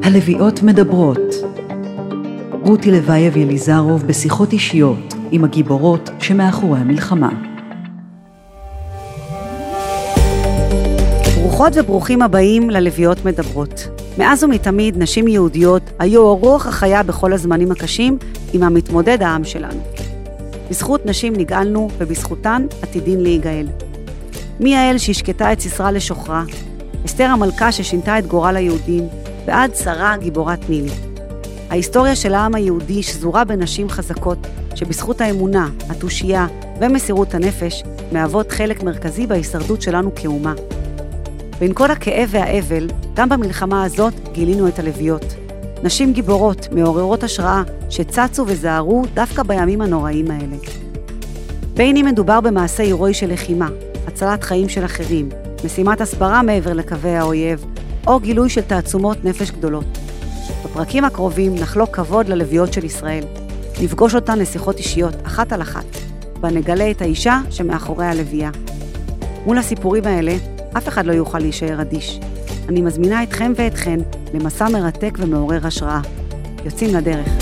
הלוויות מדברות. רותי לוייב יליזרוב בשיחות אישיות עם הגיבורות שמאחורי המלחמה. ברוכות וברוכים הבאים ללוויות מדברות. מאז ומתמיד נשים יהודיות היו הרוח החיה בכל הזמנים הקשים עם המתמודד העם שלנו. בזכות נשים נגאלנו ובזכותן עתידין להיגאל. מיעל שהשקטה את סיסרה לשוכרה, אסתר המלכה ששינתה את גורל היהודים, ועד שרה גיבורת נילי. ההיסטוריה של העם היהודי שזורה בנשים חזקות, שבזכות האמונה, התושייה ומסירות הנפש, מהוות חלק מרכזי בהישרדות שלנו כאומה. בין כל הכאב והאבל, גם במלחמה הזאת גילינו את הלוויות. נשים גיבורות, מעוררות השראה, שצצו וזהרו דווקא בימים הנוראים האלה. בין אם מדובר במעשה הירואי של לחימה, הצלת חיים של אחרים, משימת הסברה מעבר לקווי האויב, או גילוי של תעצומות נפש גדולות. בפרקים הקרובים נחלוק כבוד ללוויות של ישראל. נפגוש אותן לשיחות אישיות, אחת על אחת, ונגלה את האישה שמאחורי הלוויה. מול הסיפורים האלה, אף אחד לא יוכל להישאר אדיש. אני מזמינה אתכם ואתכן למסע מרתק ומעורר השראה. יוצאים לדרך.